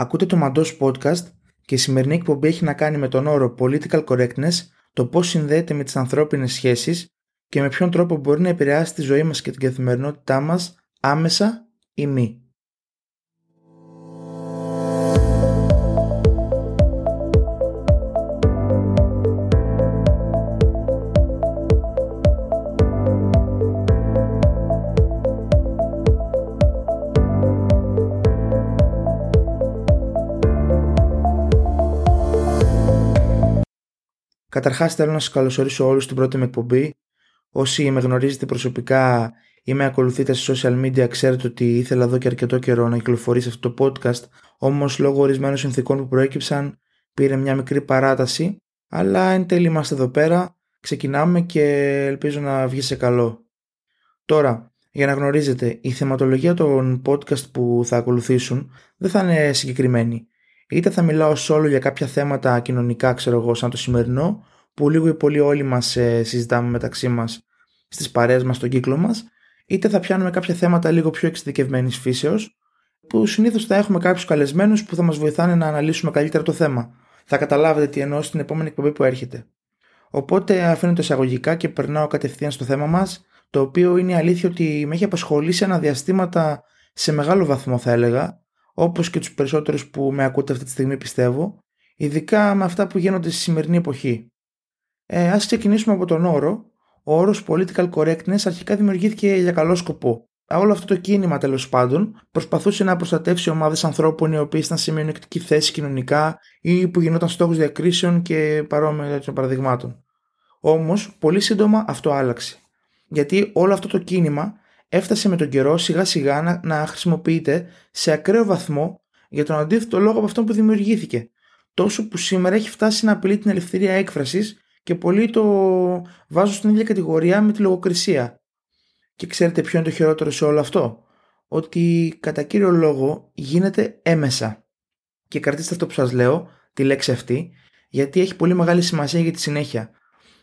Ακούτε το Μαντός Podcast και η σημερινή εκπομπή έχει να κάνει με τον όρο Political Correctness, το πώς συνδέεται με τις ανθρώπινες σχέσεις και με ποιον τρόπο μπορεί να επηρεάσει τη ζωή μας και την καθημερινότητά μας άμεσα ή μη. Καταρχάς, θέλω να σας καλωσορίσω όλους στην πρώτη μου εκπομπή. Όσοι με γνωρίζετε προσωπικά ή με ακολουθείτε σε social media, ξέρετε ότι ήθελα εδώ και αρκετό καιρό να κυκλοφορήσει αυτό το podcast. Όμως, λόγω ορισμένων συνθήκων που προέκυψαν, πήρε μια μικρή παράταση. Αλλά εν τέλει είμαστε εδώ πέρα. Ξεκινάμε και ελπίζω να βγει σε καλό. Τώρα, για να γνωρίζετε, η θεματολογία των podcast που θα ακολουθήσουν δεν θα είναι συγκεκριμένη. Είτε θα μιλάω solo για κάποια θέματα κοινωνικά, ξέρω εγώ, σαν το σημερινό, που λίγο ή πολύ όλοι μας ε, συζητάμε μεταξύ μας στις παρέες μας, στον κύκλο μας, είτε θα πιάνουμε κάποια θέματα λίγο πιο εξειδικευμένης φύσεως, που συνήθως θα έχουμε κάποιους καλεσμένους που θα μας βοηθάνε να αναλύσουμε καλύτερα το θέμα. Θα καταλάβετε τι εννοώ στην επόμενη εκπομπή που έρχεται. Οπότε αφήνω το εισαγωγικά και περνάω κατευθείαν στο θέμα μας, το οποίο είναι η αλήθεια ότι με έχει απασχολήσει αναδιαστήματα σε μεγάλο βαθμό θα έλεγα, όπως και τους περισσότερους που με ακούτε αυτή τη στιγμή πιστεύω, ειδικά με αυτά που γίνονται στη σημερινή εποχή. Ε, ας ξεκινήσουμε από τον όρο. Ο όρος political correctness αρχικά δημιουργήθηκε για καλό σκοπό. Όλο αυτό το κίνημα τέλος πάντων προσπαθούσε να προστατεύσει ομάδες ανθρώπων οι οποίοι ήταν σε μειονεκτική θέση κοινωνικά ή που γινόταν στόχος διακρίσεων και παρόμοιων τέτοιων παραδειγμάτων. Όμως, πολύ σύντομα αυτό άλλαξε. Γιατί όλο αυτό το κίνημα έφτασε με τον καιρό σιγά σιγά να, να χρησιμοποιείται σε ακραίο βαθμό για τον αντίθετο λόγο από αυτό που δημιουργήθηκε. Τόσο που σήμερα έχει φτάσει να απειλεί την ελευθερία έκφρασης και πολλοί το βάζουν στην ίδια κατηγορία με τη λογοκρισία. Και ξέρετε ποιο είναι το χειρότερο σε όλο αυτό; Ότι κατά κύριο λόγο γίνεται έμεσα. Και κρατήστε αυτό που σας λέω, τη λέξη αυτή, γιατί έχει πολύ μεγάλη σημασία για τη συνέχεια.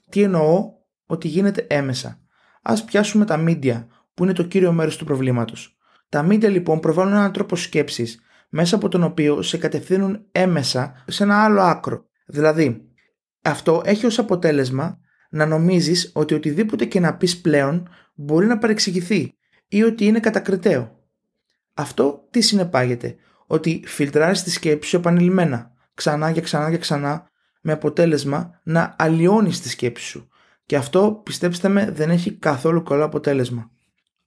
Τι εννοώ; Ότι γίνεται έμεσα. Ας πιάσουμε τα media που είναι το κύριο μέρος του προβλήματος. Τα media λοιπόν προβάλλουν έναν τρόπο σκέψης μέσα από τον οποίο σε κατευθύνουν έμεσα σε ένα άλλο άκρο. Δηλαδή, αυτό έχει ως αποτέλεσμα να νομίζεις ότι οτιδήποτε και να πεις πλέον μπορεί να παρεξηγηθεί ή ότι είναι κατακριτέο. Αυτό τι συνεπάγεται, ότι φιλτράρεις τη σκέψη σου επανειλημμένα, ξανά και ξανά και ξανά, με αποτέλεσμα να αλλοιώνεις τη σκέψη σου. Και αυτό, πιστέψτε με, δεν έχει καθόλου καλό αποτέλεσμα.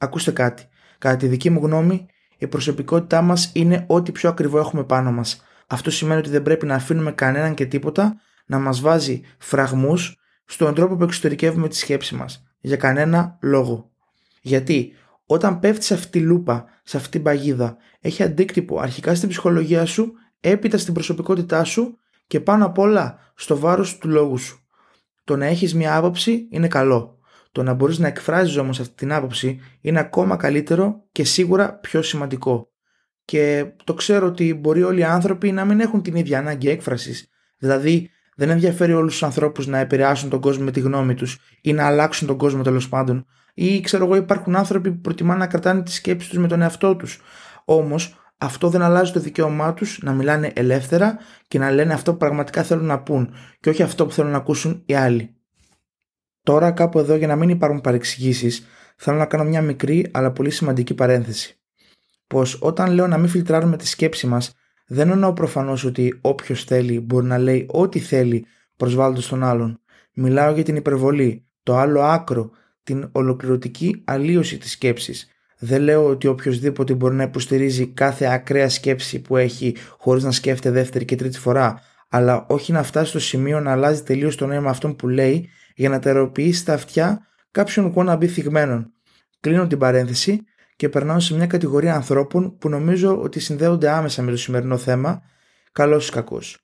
Ακούστε κάτι. Κατά τη δική μου γνώμη, η προσωπικότητά μας είναι ό,τι πιο ακριβό έχουμε πάνω μας. Αυτό σημαίνει ότι δεν πρέπει να αφήνουμε κανέναν και τίποτα να μας βάζει φραγμούς στον τρόπο που εξωτερικεύουμε τη σκέψη μας. Για κανένα λόγο. Γιατί όταν πέφτεις σε αυτή τη λούπα, σε αυτή την παγίδα, έχει αντίκτυπο αρχικά στην ψυχολογία σου, έπειτα στην προσωπικότητά σου και πάνω απ' όλα στο βάρος του λόγου σου. Το να έχεις μια άποψη είναι καλό. Το να μπορείς να εκφράζεις όμως αυτή την άποψη είναι ακόμα καλύτερο και σίγουρα πιο σημαντικό. Και το ξέρω ότι μπορεί όλοι οι άνθρωποι να μην έχουν την ίδια ανάγκη έκφρασης. Δηλαδή δεν ενδιαφέρει όλους τους ανθρώπους να επηρεάσουν τον κόσμο με τη γνώμη τους ή να αλλάξουν τον κόσμο τέλος πάντων. Ή ξέρω εγώ υπάρχουν άνθρωποι που προτιμάνε να κρατάνε τη σκέψη τους με τον εαυτό τους. Όμως αυτό δεν αλλάζει το δικαίωμά τους να μιλάνε ελεύθερα και να λένε αυτό που πραγματικά θέλουν να πούν και όχι αυτό που θέλουν να ακούσουν οι άλλοι. Τώρα κάπου εδώ για να μην υπάρχουν παρεξηγήσεις θέλω να κάνω μια μικρή αλλά πολύ σημαντική παρένθεση. Πως όταν λέω να μην φιλτράρουμε τη σκέψη μας δεν εννοώ προφανώς ότι όποιος θέλει μπορεί να λέει ό,τι θέλει προσβάλλοντας τον άλλον. Μιλάω για την υπερβολή, το άλλο άκρο, την ολοκληρωτική αλλίωση της σκέψης. Δεν λέω ότι οποιοδήποτε μπορεί να υποστηρίζει κάθε ακραία σκέψη που έχει χωρίς να σκέφτεται δεύτερη και τρίτη φορά, αλλά όχι να φτάσει στο σημείο να αλλάζει τελείως το νόημα αυτών που λέει για να τεροποιήσει τα αυτιά κάποιων wannabe θυγμένων. Κλείνω την παρένθεση και περνάω σε μια κατηγορία ανθρώπων που νομίζω ότι συνδέονται άμεσα με το σημερινό θέμα, καλός ή κακός.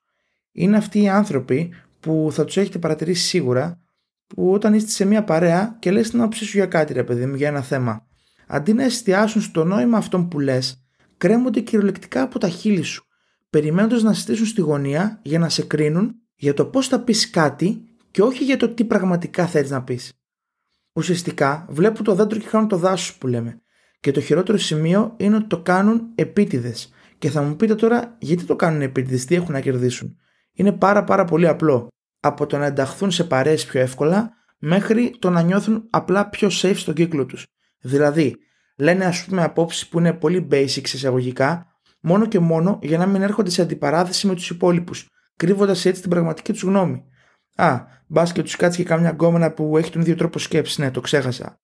Είναι αυτοί οι άνθρωποι που θα τους έχετε παρατηρήσει σίγουρα, που όταν είστε σε μια παρέα και λες την άποψή σου για κάτι, ρε παιδί μου, για ένα θέμα, αντί να εστιάσουν στο νόημα αυτών που λες, κρέμονται κυριολεκτικά από τα χείλη σου, περιμένοντας να στήσουν στη γωνία για να σε κρίνουν για το πώς θα πεις κάτι και όχι για το τι πραγματικά θέλει να πεις. Ουσιαστικά βλέπουν το δέντρο και κάνουν το δάσος που λέμε. Και το χειρότερο σημείο είναι ότι το κάνουν επίτηδες. Και Και θα μου πείτε τώρα γιατί το κάνουν επίτηδες, τι έχουν να κερδίσουν. Είναι πάρα πάρα πολύ απλό. Από το να ενταχθούν σε παρέες πιο εύκολα μέχρι το να νιώθουν απλά πιο safe στον κύκλο τους. Δηλαδή, λένε ας πούμε απόψεις που είναι πολύ basic εισαγωγικά, μόνο και μόνο για να μην έρχονται σε αντιπαράθεση με τους υπόλοιπους, κρύβοντας έτσι την πραγματική τους γνώμη. Α, μπας και τους κάτσει και κάμια γκόμενα που έχει τον ίδιο τρόπο σκέψης. Ναι, το ξέχασα.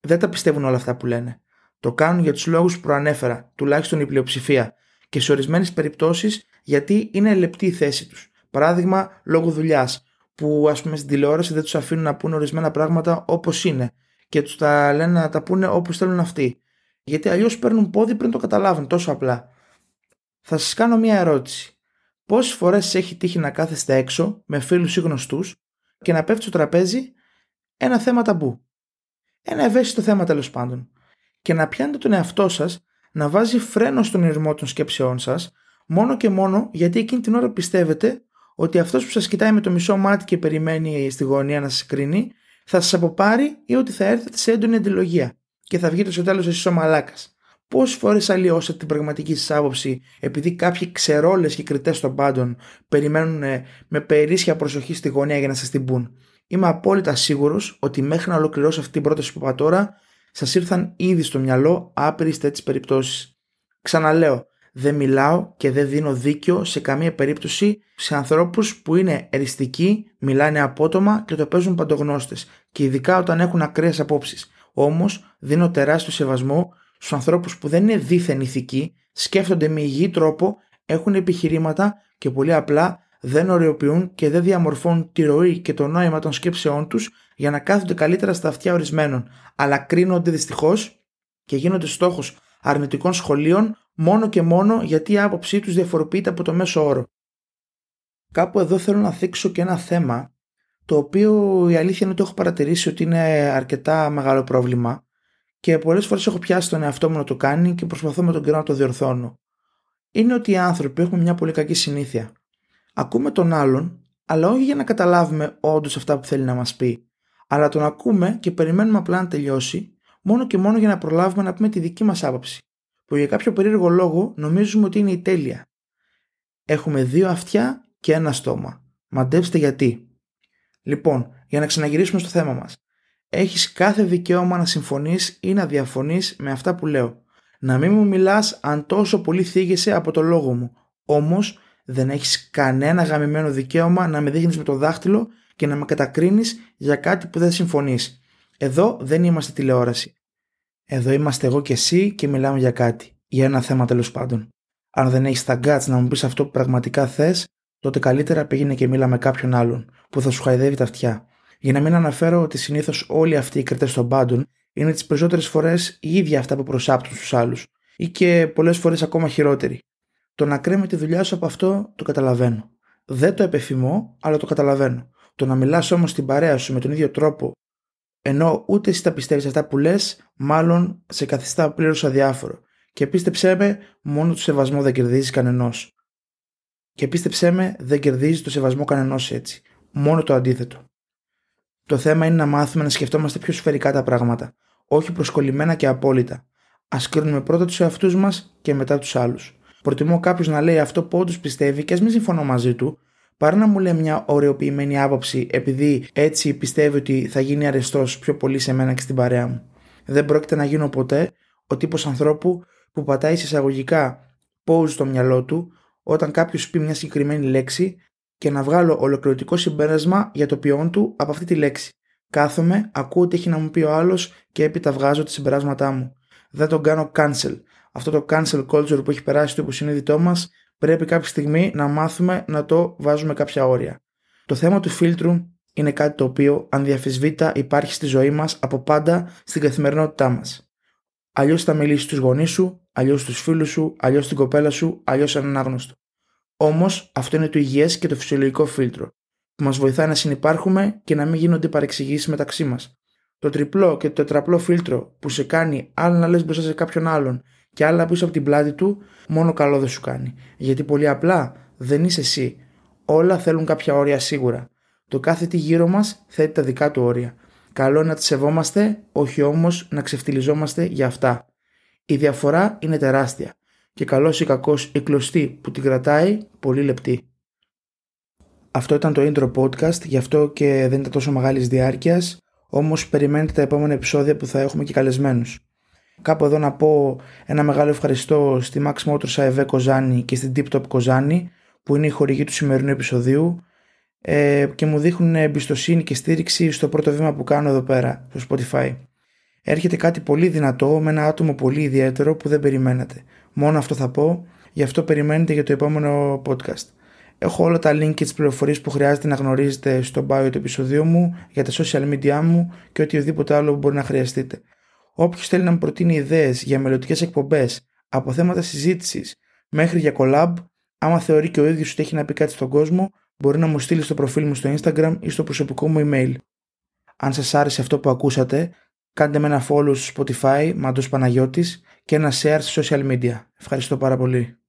Δεν τα πιστεύουν όλα αυτά που λένε. Το κάνουν για τους λόγους που προανέφερα, τουλάχιστον η πλειοψηφία, και σε ορισμένες περιπτώσεις γιατί είναι λεπτή η θέση τους. Παράδειγμα, λόγω δουλειάς, που ας πούμε στην τηλεόραση δεν τους αφήνουν να πούνε ορισμένα πράγματα όπως είναι και τους τα λένε να τα πούνε όπως θέλουν αυτοί. Γιατί αλλιώς παίρνουν πόδι πριν το καταλάβουν, τόσο απλά. Θα σας κάνω μία ερώτηση. Πόσες φορές έχει τύχει να κάθεστε έξω με φίλους ή γνωστούς και να πέφτει στο τραπέζι ένα θέμα ταμπού; Ένα ευαίσθητο θέμα τέλος πάντων. Και να πιάνετε τον εαυτό σας να βάζει φρένο στον ηρμό των σκέψεών σας, μόνο και μόνο γιατί εκείνη την ώρα πιστεύετε ότι αυτός που σας κοιτάει με το μισό μάτι και περιμένει στη γωνία να σας κρίνει, θα σας αποπάρει ή ότι θα έρθετε σε έντονη αντιλογία και θα βγείτε στο τέλος εσείς ο μαλάκας. Πόσες φορές αλλοιώσατε την πραγματική σας άποψη επειδή κάποιοι ξερόλες και κριτές των πάντων περιμένουν ε, με περίσσια προσοχή στη γωνία για να σας την πούν. Είμαι απόλυτα σίγουρος ότι μέχρι να ολοκληρώσω αυτή την πρόταση που είπα τώρα, σας ήρθαν ήδη στο μυαλό άπειρες τέτοιες περιπτώσεις. Ξαναλέω, δεν μιλάω και δεν δίνω δίκιο σε καμία περίπτωση σε ανθρώπους που είναι εριστικοί, μιλάνε απότομα και το παίζουν παντογνώστες, και ειδικά όταν έχουν ακραίες απόψεις. Όμως, δίνω τεράστιο σεβασμό στους ανθρώπους που δεν είναι δίθεν ηθικοί, σκέφτονται με υγιή τρόπο, έχουν επιχειρήματα και πολύ απλά δεν οριοποιούν και δεν διαμορφώνουν τη ροή και το νόημα των σκέψεών τους για να κάθονται καλύτερα στα αυτιά ορισμένων, αλλά κρίνονται δυστυχώς και γίνονται στόχος αρνητικών σχολείων μόνο και μόνο γιατί η άποψή τους διαφοροποιείται από το μέσο όρο. Κάπου εδώ θέλω να θίξω και ένα θέμα το οποίο η αλήθεια είναι ότι έχω παρατηρήσει ότι είναι αρκετά μεγάλο πρόβλημα και πολλές φορές έχω πιάσει τον εαυτό μου να το κάνει και προσπαθώ με τον καιρό να το διορθώνω. Είναι ότι οι άνθρωποι έχουμε μια πολύ κακή συνήθεια. Ακούμε τον άλλον, αλλά όχι για να καταλάβουμε όντως αυτά που θέλει να μας πει, αλλά τον ακούμε και περιμένουμε απλά να τελειώσει, μόνο και μόνο για να προλάβουμε να πούμε τη δική μας άποψη, που για κάποιο περίεργο λόγο νομίζουμε ότι είναι η τέλεια. Έχουμε δύο αυτιά και ένα στόμα. Μαντέψτε γιατί. Λοιπόν, για να ξαναγυρίσουμε στο θέμα μας έχεις κάθε δικαίωμα να συμφωνείς ή να διαφωνείς με αυτά που λέω. Να μην μου μιλάς αν τόσο πολύ θίγεσαι από το λόγο μου. Όμως δεν έχεις κανένα γαμημένο δικαίωμα να με δείχνεις με το δάχτυλο και να με κατακρίνεις για κάτι που δεν συμφωνείς. Εδώ δεν είμαστε τηλεόραση. Εδώ είμαστε εγώ και εσύ και μιλάμε για κάτι. Για ένα θέμα τέλος πάντων. Αν δεν έχεις τα guts να μου πεις αυτό που πραγματικά θες, τότε καλύτερα πήγαινε και μίλα με κάποιον άλλον που θα σου χαϊδεύει τα αυτιά. Για να μην αναφέρω ότι συνήθως όλοι αυτοί οι κριτές των πάντων είναι τις περισσότερες φορές οι ίδιοι αυτά που προσάπτουν στους άλλους, ή και πολλές φορές ακόμα χειρότεροι. Το να κρέμε τη δουλειά σου από αυτό το καταλαβαίνω. Δεν το επεφημώ, αλλά το καταλαβαίνω. Το να μιλάς όμως στην παρέα σου με τον ίδιο τρόπο, ενώ ούτε εσύ τα πιστεύεις αυτά που λες, μάλλον σε καθιστά πλήρως αδιάφορο. Και πίστεψέ με, μόνο το σεβασμό δεν κερδίζεις κανενός. Και πίστεψέ με, δεν κερδίζει το σεβασμό κανενός έτσι. Μόνο το αντίθετο. Το θέμα είναι να μάθουμε να σκεφτόμαστε πιο σφαιρικά τα πράγματα, όχι προσκολλημένα και απόλυτα. Α κρίνουμε πρώτα τους εαυτούς μας και μετά τους άλλους. Προτιμώ κάποιος να λέει αυτό που όντως πιστεύει και ας μην συμφωνώ μαζί του, παρά να μου λέει μια ωρεοποιημένη άποψη επειδή έτσι πιστεύει ότι θα γίνει αρεστός πιο πολύ σε μένα και στην παρέα μου. Δεν πρόκειται να γίνω ποτέ ο τύπος ανθρώπου που πατάει εισαγωγικά pause στο μυαλό του όταν κάποιος πει μια συγκεκριμένη λέξη και να βγάλω ολοκληρωτικό συμπέρασμα για το ποιόν του από αυτή τη λέξη. Κάθομαι, ακούω τι έχει να μου πει ο άλλος και έπειτα βγάζω τα συμπεράσματά μου. Δεν τον κάνω cancel. Αυτό το cancel culture που έχει περάσει στο υποσυνείδητό μας πρέπει κάποια στιγμή να μάθουμε να το βάζουμε κάποια όρια. Το θέμα του φίλτρου είναι κάτι το οποίο ανδιαφεσβήτα υπάρχει στη ζωή μας από πάντα στην καθημερινότητά μας. Αλλιώς θα μιλήσει στους γονείς σου, αλλιώς στους φίλους σου, αλλιώς στην κοπέλα σου, αλλιώς έναν άγνωστο. Όμως αυτό είναι το υγιές και το φυσιολογικό φίλτρο, που μας βοηθάει να συνεπάρχουμε και να μην γίνονται παρεξηγήσεις μεταξύ μας. Το τριπλό και το τετραπλό φίλτρο που σε κάνει άλλα να λες μπροστά σε κάποιον άλλον και άλλα πίσω από την πλάτη του, μόνο καλό δεν σου κάνει. Γιατί πολύ απλά δεν είσαι εσύ. Όλα θέλουν κάποια όρια σίγουρα. Το κάθε τι γύρω μας θέτει τα δικά του όρια. Καλό είναι να τι σεβόμαστε, όχι όμως να ξεφτυλιζόμαστε για αυτά. Η διαφορά είναι τεράστια και καλός ή κακός η κλωστή που την κρατάει πολύ λεπτή. Αυτό ήταν το intro podcast, γι' αυτό και δεν ήταν τόσο μεγάλης διάρκειας, όμως περιμένετε τα επόμενα επεισόδια που θα έχουμε και καλεσμένους. Κάπου εδώ να πω ένα μεγάλο ευχαριστώ στη Max Motors AEV Κοζάνη και στην Tip Top Κοζάνη που είναι η χορηγή του σημερινού επεισοδίου ε, και μου δείχνουν εμπιστοσύνη και στήριξη στο πρώτο βήμα που κάνω εδώ πέρα, στο Spotify. Έρχεται κάτι πολύ δυνατό με ένα άτομο πολύ ιδιαίτερο που δεν περιμένετε. Μόνο αυτό θα πω, γι' αυτό περιμένετε για το επόμενο podcast. Έχω όλα τα link και τις πληροφορίες που χρειάζεται να γνωρίζετε στο bio του επεισοδίου μου, για τα social media μου και οτιδήποτε άλλο που μπορεί να χρειαστείτε. Όποιος θέλει να μου προτείνει ιδέες για μελλοντικές εκπομπές, από θέματα συζήτησης μέχρι για collab, άμα θεωρεί και ο ίδιος ότι έχει να πει κάτι στον κόσμο, μπορεί να μου στείλει στο προφίλ μου στο Instagram ή στο προσωπικό μου email. Αν σας άρεσε αυτό που ακούσατε, κάντε με ένα follow στο Spotify, Μαντός Παναγιώτης και ένα share στα social media. Ευχαριστώ πάρα πολύ.